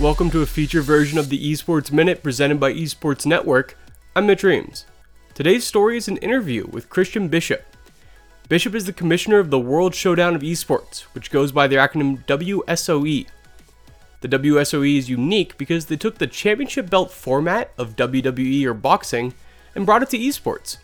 Welcome to a feature version of the Esports Minute presented by Esports Network. I'm Mitch Reams. Today's story is an interview with Christian Bishop. Bishop is the commissioner of the World Showdown of Esports, which goes by the acronym WSOE. The WSOE is unique because they took the championship belt format of WWE or boxing and brought it to esports.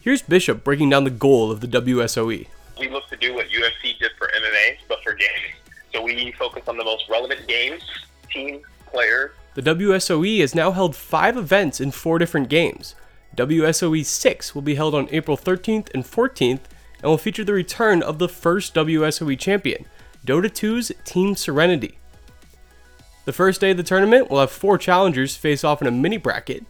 Here's Bishop breaking down the goal of the WSOE. We look to do what UFC did for MMA, but for gaming. So we focus on the most relevant games, teams, players. The WSOE has now held five events in four different games. WSOE 6 will be held on April 13th and 14th and will feature the return of the first WSOE champion, Dota 2's Team Serenity. The first day of the tournament will have four challengers face off in a mini bracket,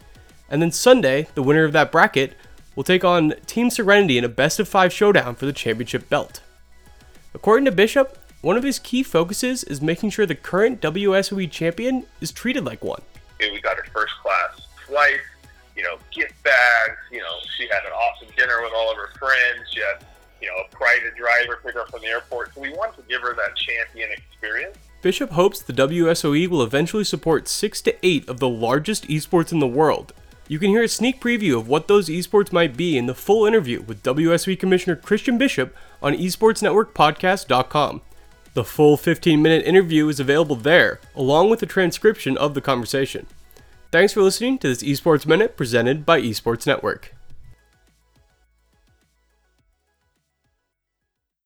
and then Sunday, the winner of that bracket will take on Team Serenity in a best of five showdown for the championship belt. According to Bishop, one of his key focuses is making sure the current WSOE champion is treated like one. We got her first class flight, you know, gift bags. You know, she had an awesome dinner with all of her friends. She had, you know, a private driver pick her up from the airport. So we wanted to give her that champion experience. Bishop hopes the WSOE will eventually support six to eight of the largest esports in the world. You can hear a sneak preview of what those esports might be in the full interview with WSOE Commissioner Christian Bishop on esportsnetworkpodcast.com. The full 15 minute interview is available there, along with a transcription of the conversation. Thanks for listening to this Esports Minute presented by Esports Network.